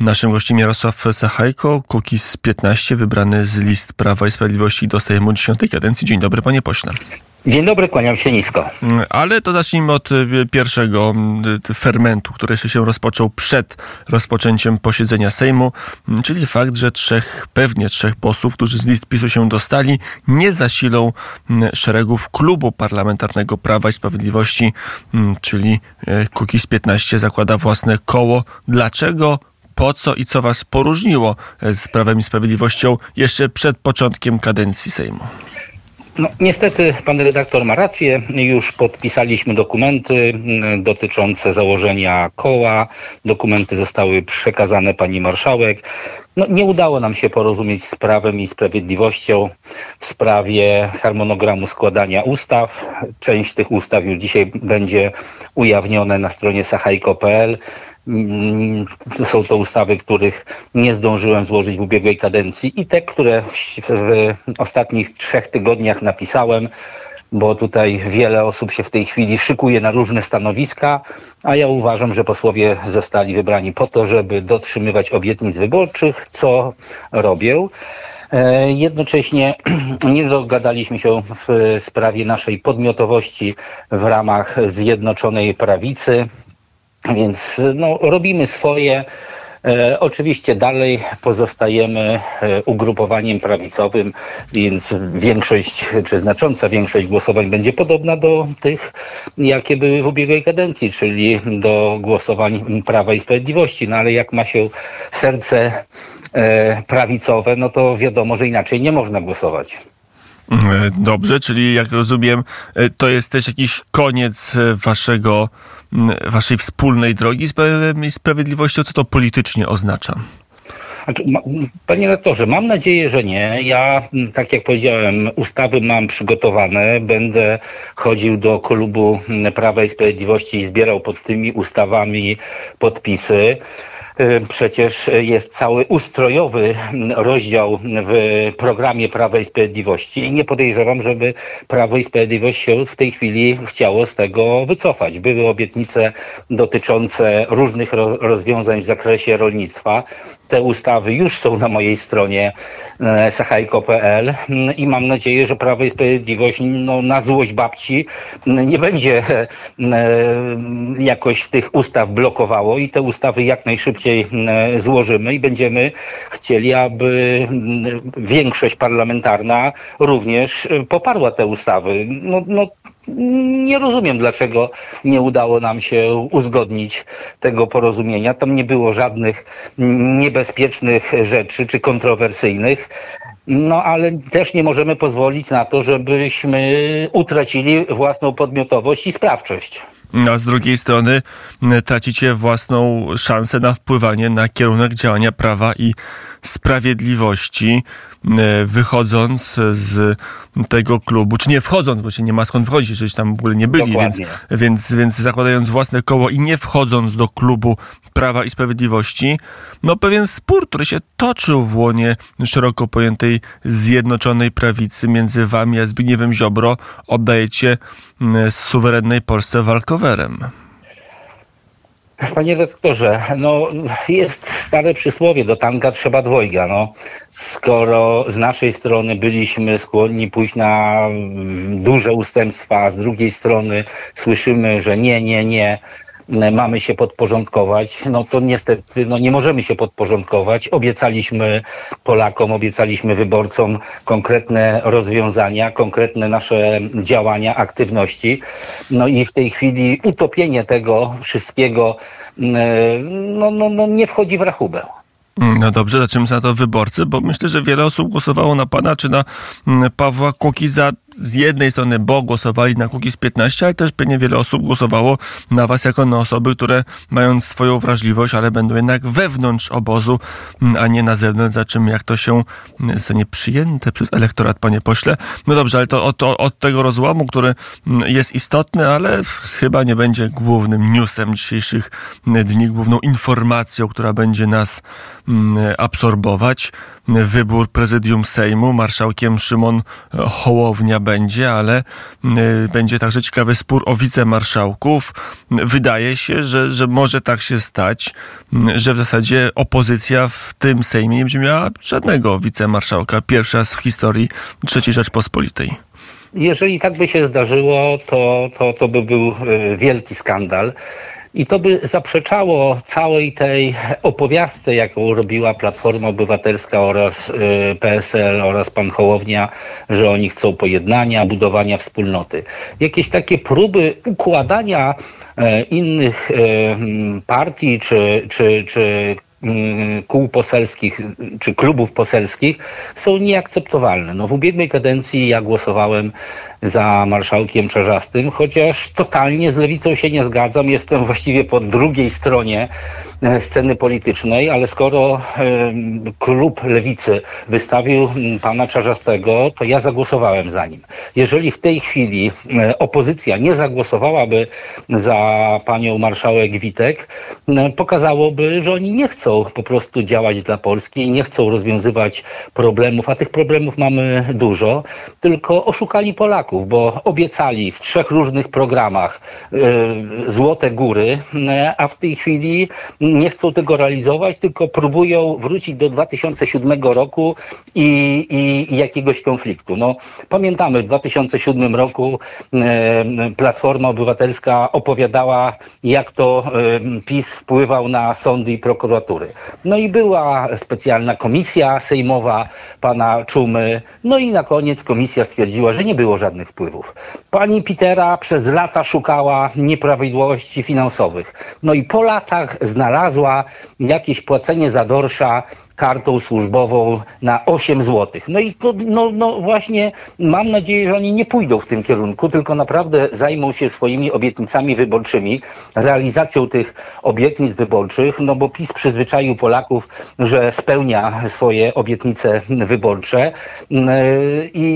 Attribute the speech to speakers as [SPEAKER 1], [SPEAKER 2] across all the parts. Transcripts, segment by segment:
[SPEAKER 1] Naszym gościem Jarosław Sachajko, Kukiz 15, wybrany z list Prawa i Sprawiedliwości do Sejmu 10 kadencji. Dzień dobry, panie pośle.
[SPEAKER 2] Dzień dobry, kłaniam się nisko.
[SPEAKER 1] Ale to zacznijmy od y, pierwszego y, fermentu, który jeszcze się rozpoczął przed rozpoczęciem posiedzenia Sejmu, mm, czyli fakt, że trzech, pewnie trzech posłów, którzy z list PiSu się dostali, nie zasilą mm, szeregów klubu parlamentarnego Prawa i Sprawiedliwości, mm, czyli y, Kukiz 15 zakłada własne koło. Dlaczego po co i co was poróżniło z Prawem i Sprawiedliwością jeszcze przed początkiem kadencji Sejmu?
[SPEAKER 2] No, niestety pan redaktor ma rację. Już podpisaliśmy dokumenty mm, dotyczące założenia koła. Dokumenty zostały przekazane pani marszałek. No, nie udało nam się porozumieć z Prawem i Sprawiedliwością w sprawie harmonogramu składania ustaw. Część tych ustaw już dzisiaj będzie ujawnione na stronie sachajko.pl. Mm, są to ustawy, których nie zdążyłem złożyć w ubiegłej kadencji i te, które w ostatnich trzech tygodniach napisałem, bo tutaj wiele osób się w tej chwili szykuje na różne stanowiska, a ja uważam, że posłowie zostali wybrani po to, żeby dotrzymywać obietnic wyborczych, co robię. E, jednocześnie nie dogadaliśmy się w sprawie naszej podmiotowości w ramach Zjednoczonej Prawicy. Więc no, robimy swoje. E, oczywiście dalej pozostajemy e, ugrupowaniem prawicowym, więc większość, czy znacząca większość głosowań będzie podobna do tych, jakie były w ubiegłej kadencji, czyli do głosowań Prawa i Sprawiedliwości. No ale jak ma się serce e, prawicowe, no to wiadomo, że inaczej nie można głosować.
[SPEAKER 1] E, dobrze, czyli jak rozumiem, e, to jest też jakiś koniec e, waszego, waszej wspólnej drogi z Prawem i Sprawiedliwością. Co to politycznie oznacza?
[SPEAKER 2] Panie rektorze, mam nadzieję, że nie. Ja, tak jak powiedziałem, ustawy mam przygotowane. Będę chodził do klubu Prawa i Sprawiedliwości i zbierał pod tymi ustawami podpisy. Y, przecież jest cały ustrojowy rozdział w programie Prawa i Sprawiedliwości i nie podejrzewam, żeby Prawo i Sprawiedliwość się w tej chwili chciało z tego wycofać. Były obietnice dotyczące różnych rozwiązań w zakresie rolnictwa te ustawy już są na mojej stronie e, sachajko.pl i mam nadzieję, że Prawo i Sprawiedliwość no, na złość babci nie będzie e, jakoś w tych ustaw blokowało i te ustawy jak najszybciej e, złożymy i będziemy chcieli, aby większość parlamentarna również poparła te ustawy. No, no nie rozumiem, dlaczego nie udało nam się uzgodnić tego porozumienia. Tam nie było żadnych niebezpiecznych rzeczy czy kontrowersyjnych. No ale też nie możemy pozwolić na to, żebyśmy utracili własną podmiotowość i sprawczość.
[SPEAKER 1] A z drugiej strony tracicie własną szansę na wpływanie na kierunek działania prawa i sprawiedliwości. E, wychodząc z tego klubu, czy nie wchodząc, bo się nie ma skąd wchodzić, żeś tam w ogóle nie byli, więc, więc, więc zakładając własne koło i nie wchodząc do klubu Prawa i Sprawiedliwości, no pewien spór, który się toczył w łonie szeroko pojętej Zjednoczonej Prawicy między wami a Zbigniewem Ziobro, oddajecie suwerennej Polsce walkowerem.
[SPEAKER 2] Panie redaktorze, no jest stare przysłowie, do tanka trzeba dwojga. No. Skoro z naszej strony byliśmy skłonni pójść na duże ustępstwa, a z drugiej strony słyszymy, że nie, nie, nie, mamy się podporządkować, no to niestety no nie możemy się podporządkować. Obiecaliśmy Polakom, obiecaliśmy wyborcom konkretne rozwiązania, konkretne nasze działania, aktywności. No i w tej chwili utopienie tego wszystkiego no, no, no nie wchodzi w rachubę.
[SPEAKER 1] No dobrze, zaczynamy na to wyborcy, bo myślę, że wiele osób głosowało na pana czy na Pawła Kukiza z jednej strony, bo głosowali na Kukiz 15, ale też pewnie wiele osób głosowało na was jako na osoby, które mają swoją wrażliwość, ale będą jednak wewnątrz obozu, a nie na zewnątrz, za czym jak to się zostanie przyjęte przez elektorat, panie pośle. No dobrze, ale to od, od tego rozłamu, który jest istotny, ale chyba nie będzie głównym newsem dzisiejszych dni, główną informacją, która będzie nas absorbować. Wybór prezydium Sejmu, marszałkiem Szymon Hołownia będzie, ale będzie także ciekawy spór o wicemarszałków. Wydaje się, że, że może tak się stać, że w zasadzie opozycja w tym Sejmie nie będzie miała żadnego wicemarszałka. Pierwszy raz w historii III Rzeczpospolitej.
[SPEAKER 2] Jeżeli tak by się zdarzyło, to, to, to by był e, wielki skandal. I to by zaprzeczało całej tej opowiastce, jaką robiła Platforma Obywatelska oraz e, PSL oraz pan Hołownia, że oni chcą pojednania, budowania wspólnoty. Jakieś takie próby układania e, innych partii czy, czy, czy kół poselskich czy klubów poselskich są nieakceptowalne. No, w ubiegłej kadencji ja głosowałem za marszałkiem Czarzastym, chociaż totalnie z lewicą się nie zgadzam. Jestem właściwie po drugiej stronie e, sceny politycznej, ale skoro e, klub lewicy wystawił pana Czarzastego, to ja zagłosowałem za nim. Jeżeli w tej chwili e, opozycja nie zagłosowałaby za panią marszałek Witek, pokazałoby, że oni nie chcą po prostu działać dla Polski, nie chcą rozwiązywać problemów, a tych problemów mamy dużo, tylko oszukali Polaków. Polaków, bo obiecali w trzech różnych programach y, złote góry, y, a w tej chwili nie chcą tego realizować, tylko próbują wrócić do 2007 roku i, i, i jakiegoś konfliktu. No, pamiętamy, w 2007 roku y, Platforma Obywatelska opowiadała, jak to PiS wpływał na sądy i prokuratury. No i była specjalna komisja sejmowa pana Czumy, no i na koniec komisja stwierdziła, że nie było żadnych żadnych wpływów. Pani Petera przez lata szukała nieprawidłowości finansowych. No i po latach znalazła jakieś płacenie za dorsza kartą służbową na 8 zł. No i to, no, no właśnie mam nadzieję, że oni nie pójdą w tym kierunku, tylko naprawdę zajmą się swoimi obietnicami wyborczymi, realizacją tych obietnic wyborczych, no bo PiS przyzwyczaił Polaków, że spełnia swoje obietnice wyborcze mm, i,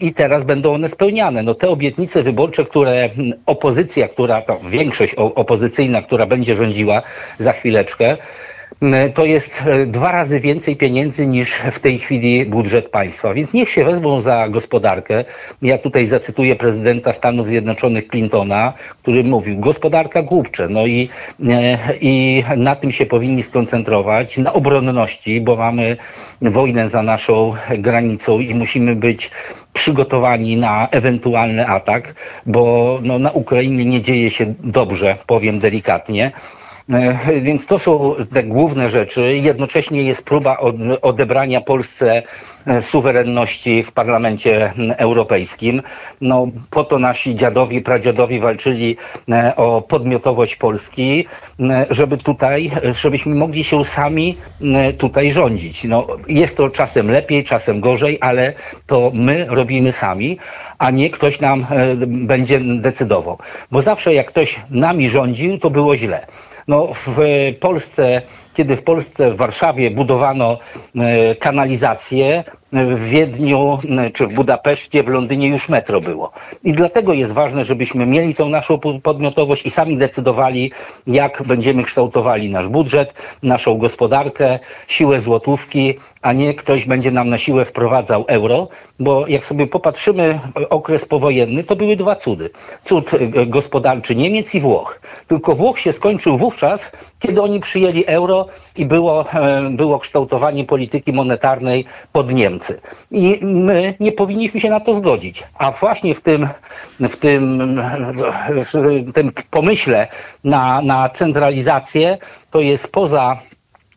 [SPEAKER 2] i, i teraz będą one spełniane. No te obietnice wyborcze, które opozycja, która, to większość opozycyjna, która będzie rządziła za chwileczkę, to jest e, dwa razy więcej pieniędzy niż w tej chwili budżet państwa. Więc niech się wezmą za gospodarkę. Ja tutaj zacytuję prezydenta Stanów Zjednoczonych Clintona, który mówił, gospodarka głupcze. No i, e, i na tym się powinni skoncentrować, na obronności, bo mamy wojnę za naszą granicą i musimy być przygotowani na ewentualny atak, bo no, na Ukrainie nie dzieje się dobrze, powiem delikatnie. E, więc to są te główne rzeczy. Jednocześnie jest próba odebrania Polsce e, suwerenności w parlamencie europejskim. No, po to nasi dziadowi, pradziadowi walczyli e, o podmiotowość Polski, żeby tutaj, żebyśmy mogli się sami tutaj rządzić. No, jest to czasem lepiej, czasem gorzej, ale to my robimy sami, a nie ktoś nam będzie decydował. Bo zawsze jak ktoś nami rządził, to było źle. No, w Polsce, kiedy w Polsce, w Warszawie budowano e, kanalizację, w Wiedniu czy w Budapeszcie, w Londynie już metro było. I dlatego jest ważne, żebyśmy mieli tą naszą podmiotowość i sami decydowali, jak będziemy kształtowali nasz budżet, naszą gospodarkę, siłę złotówki, a nie ktoś będzie nam na siłę wprowadzał euro, bo jak sobie popatrzymy okres powojenny, to były dwa cudy. Cud e, gospodarczy Niemiec i Włoch. Tylko Włoch się skończył wówczas, kiedy oni przyjęli euro i było, e, było kształtowanie polityki monetarnej pod Niemcy. I my nie powinniśmy się na to zgodzić. A właśnie w tym, w tym, w tym pomyśle na, na centralizację to jest poza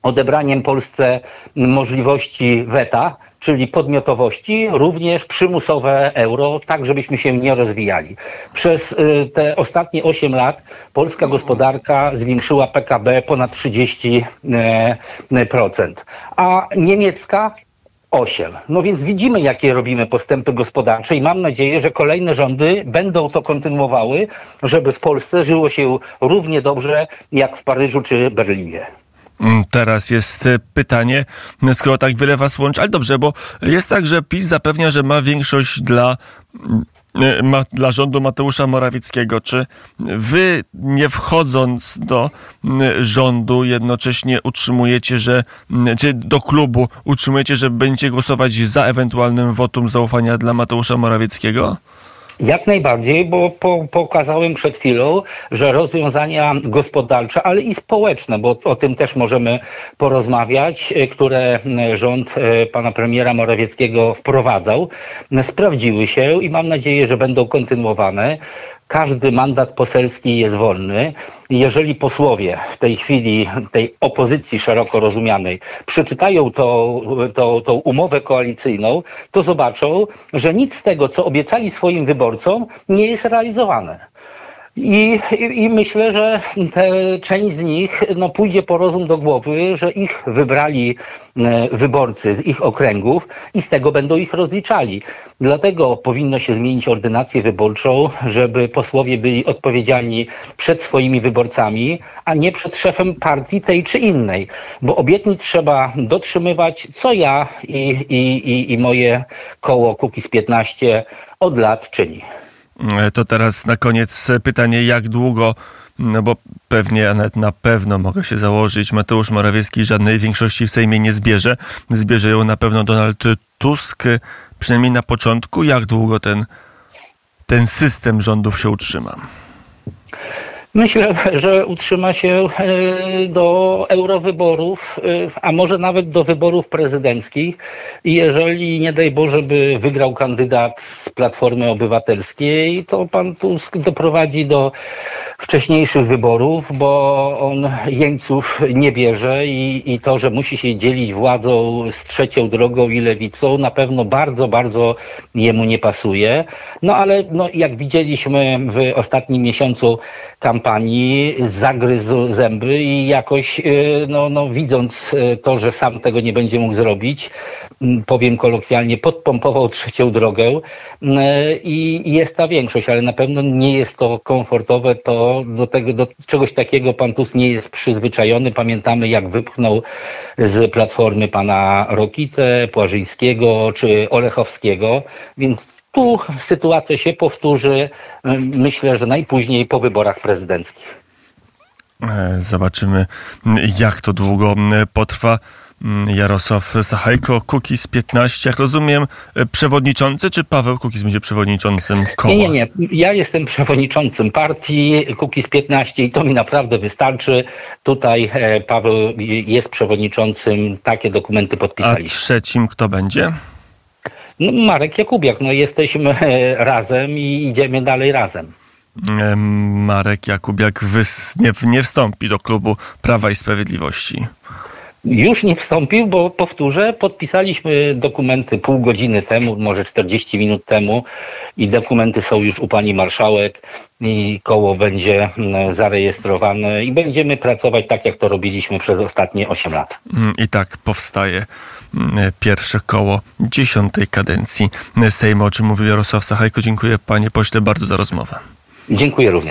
[SPEAKER 2] odebraniem Polsce możliwości weta, czyli podmiotowości, również przymusowe euro, tak żebyśmy się nie rozwijali. Przez y, te ostatnie 8 lat polska gospodarka zwiększyła PKB ponad 30%, e, a niemiecka 8. No więc widzimy, jakie robimy postępy gospodarcze i mam nadzieję, że kolejne rządy będą to kontynuowały, żeby w Polsce żyło się równie dobrze jak w Paryżu czy Berlinie.
[SPEAKER 1] Mm, teraz jest e, pytanie, skoro tak wiele was łączy, ale dobrze, bo jest tak, że PiS zapewnia, że ma większość dla mm, e, ma, dla rządu Mateusza Morawieckiego. Czy wy, nie wchodząc do rządu, jednocześnie utrzymujecie, że czy do klubu utrzymujecie, że będziecie głosować za ewentualnym wotum zaufania dla Mateusza Morawieckiego?
[SPEAKER 2] Jak najbardziej, bo po, pokazałem przed chwilą, że rozwiązania gospodarcze, ale i społeczne, bo o tym też możemy porozmawiać, e, które rząd e, pana premiera Morawieckiego wprowadzał, sprawdziły się i mam nadzieję, że będą kontynuowane każdy mandat poselski jest wolny. Jeżeli posłowie w tej chwili, tej opozycji szeroko rozumianej, przeczytają tą, tą, tą umowę koalicyjną, to zobaczą, że nic z tego, co obiecali swoim wyborcom, nie jest realizowane. I, I, myślę, że część z nich no, pójdzie po rozum do głowy, że ich wybrali e, wyborcy z ich okręgów i z tego będą ich rozliczali. Dlatego powinno się zmienić ordynację wyborczą, żeby posłowie byli odpowiedzialni przed swoimi wyborcami, a nie przed szefem partii tej czy innej. Bo obietnic trzeba dotrzymywać, co ja i, i, i moje koło Kukiz 15 od lat czyni.
[SPEAKER 1] E, to teraz na koniec pytanie, jak długo, no bo pewnie, a nawet na pewno mogę się założyć, Mateusz Morawiecki żadnej większości w Sejmie nie zbierze. Zbierze ją na pewno Donald Tusk, przynajmniej na początku. Jak długo ten, ten system rządów się utrzyma?
[SPEAKER 2] Myślę, że utrzyma się e, do eurowyborów, e, a może nawet do wyborów prezydenckich. I jeżeli nie daj Boże by wygrał kandydat z Platformy Obywatelskiej, to pan Tusk doprowadzi do wcześniejszych wyborów, bo on jeńców nie bierze i, i to, że musi się dzielić władzą z trzecią drogą i lewicą, na pewno bardzo, bardzo jemu nie pasuje. No ale no, jak widzieliśmy w ostatnim miesiącu kampanii, zagryzł zęby i jakoś, e, no, no, widząc e, to, że sam tego nie będzie mógł zrobić, powiem kolokwialnie, podpompował trzecią drogę e, i jest ta większość, ale na pewno nie jest to komfortowe, to do, tego, do czegoś takiego pan Tusk nie jest przyzwyczajony. Pamiętamy, jak wypchnął z Platformy pana Rokitę, Płażyńskiego czy Olechowskiego, więc tu sytuacja się powtórzy, myślę, że najpóźniej po wyborach prezydenckich.
[SPEAKER 1] E, zobaczymy, jak to długo potrwa. Jarosław Sachajko, Kukiz 15. Jak rozumiem, e, przewodniczący, czy Paweł Kukiz będzie przewodniczącym koła?
[SPEAKER 2] Nie, nie, nie. Ja jestem przewodniczącym partii Kukiz 15 i to mi naprawdę wystarczy. Tutaj e, Paweł jest przewodniczącym, takie dokumenty podpisaliśmy.
[SPEAKER 1] A trzecim kto będzie?
[SPEAKER 2] No, Marek Jakubiak. No, jesteśmy e, razem i idziemy dalej razem.
[SPEAKER 1] Marek Jakubiak nie, nie wstąpi do klubu Prawa i Sprawiedliwości.
[SPEAKER 2] Już nie wstąpił, bo powtórzę, podpisaliśmy dokumenty pół godziny temu, może 40 minut temu i dokumenty są już u pani marszałek i koło będzie mm, zarejestrowane i będziemy pracować tak, jak to robiliśmy przez ostatnie 8 lat.
[SPEAKER 1] Mm, I tak powstaje mm, pierwsze koło dziesiątej kadencji Sejmu, o czym mówił Jarosław Sachajko. Dziękuję panie pośle bardzo za rozmowę.
[SPEAKER 2] Dziękuję również.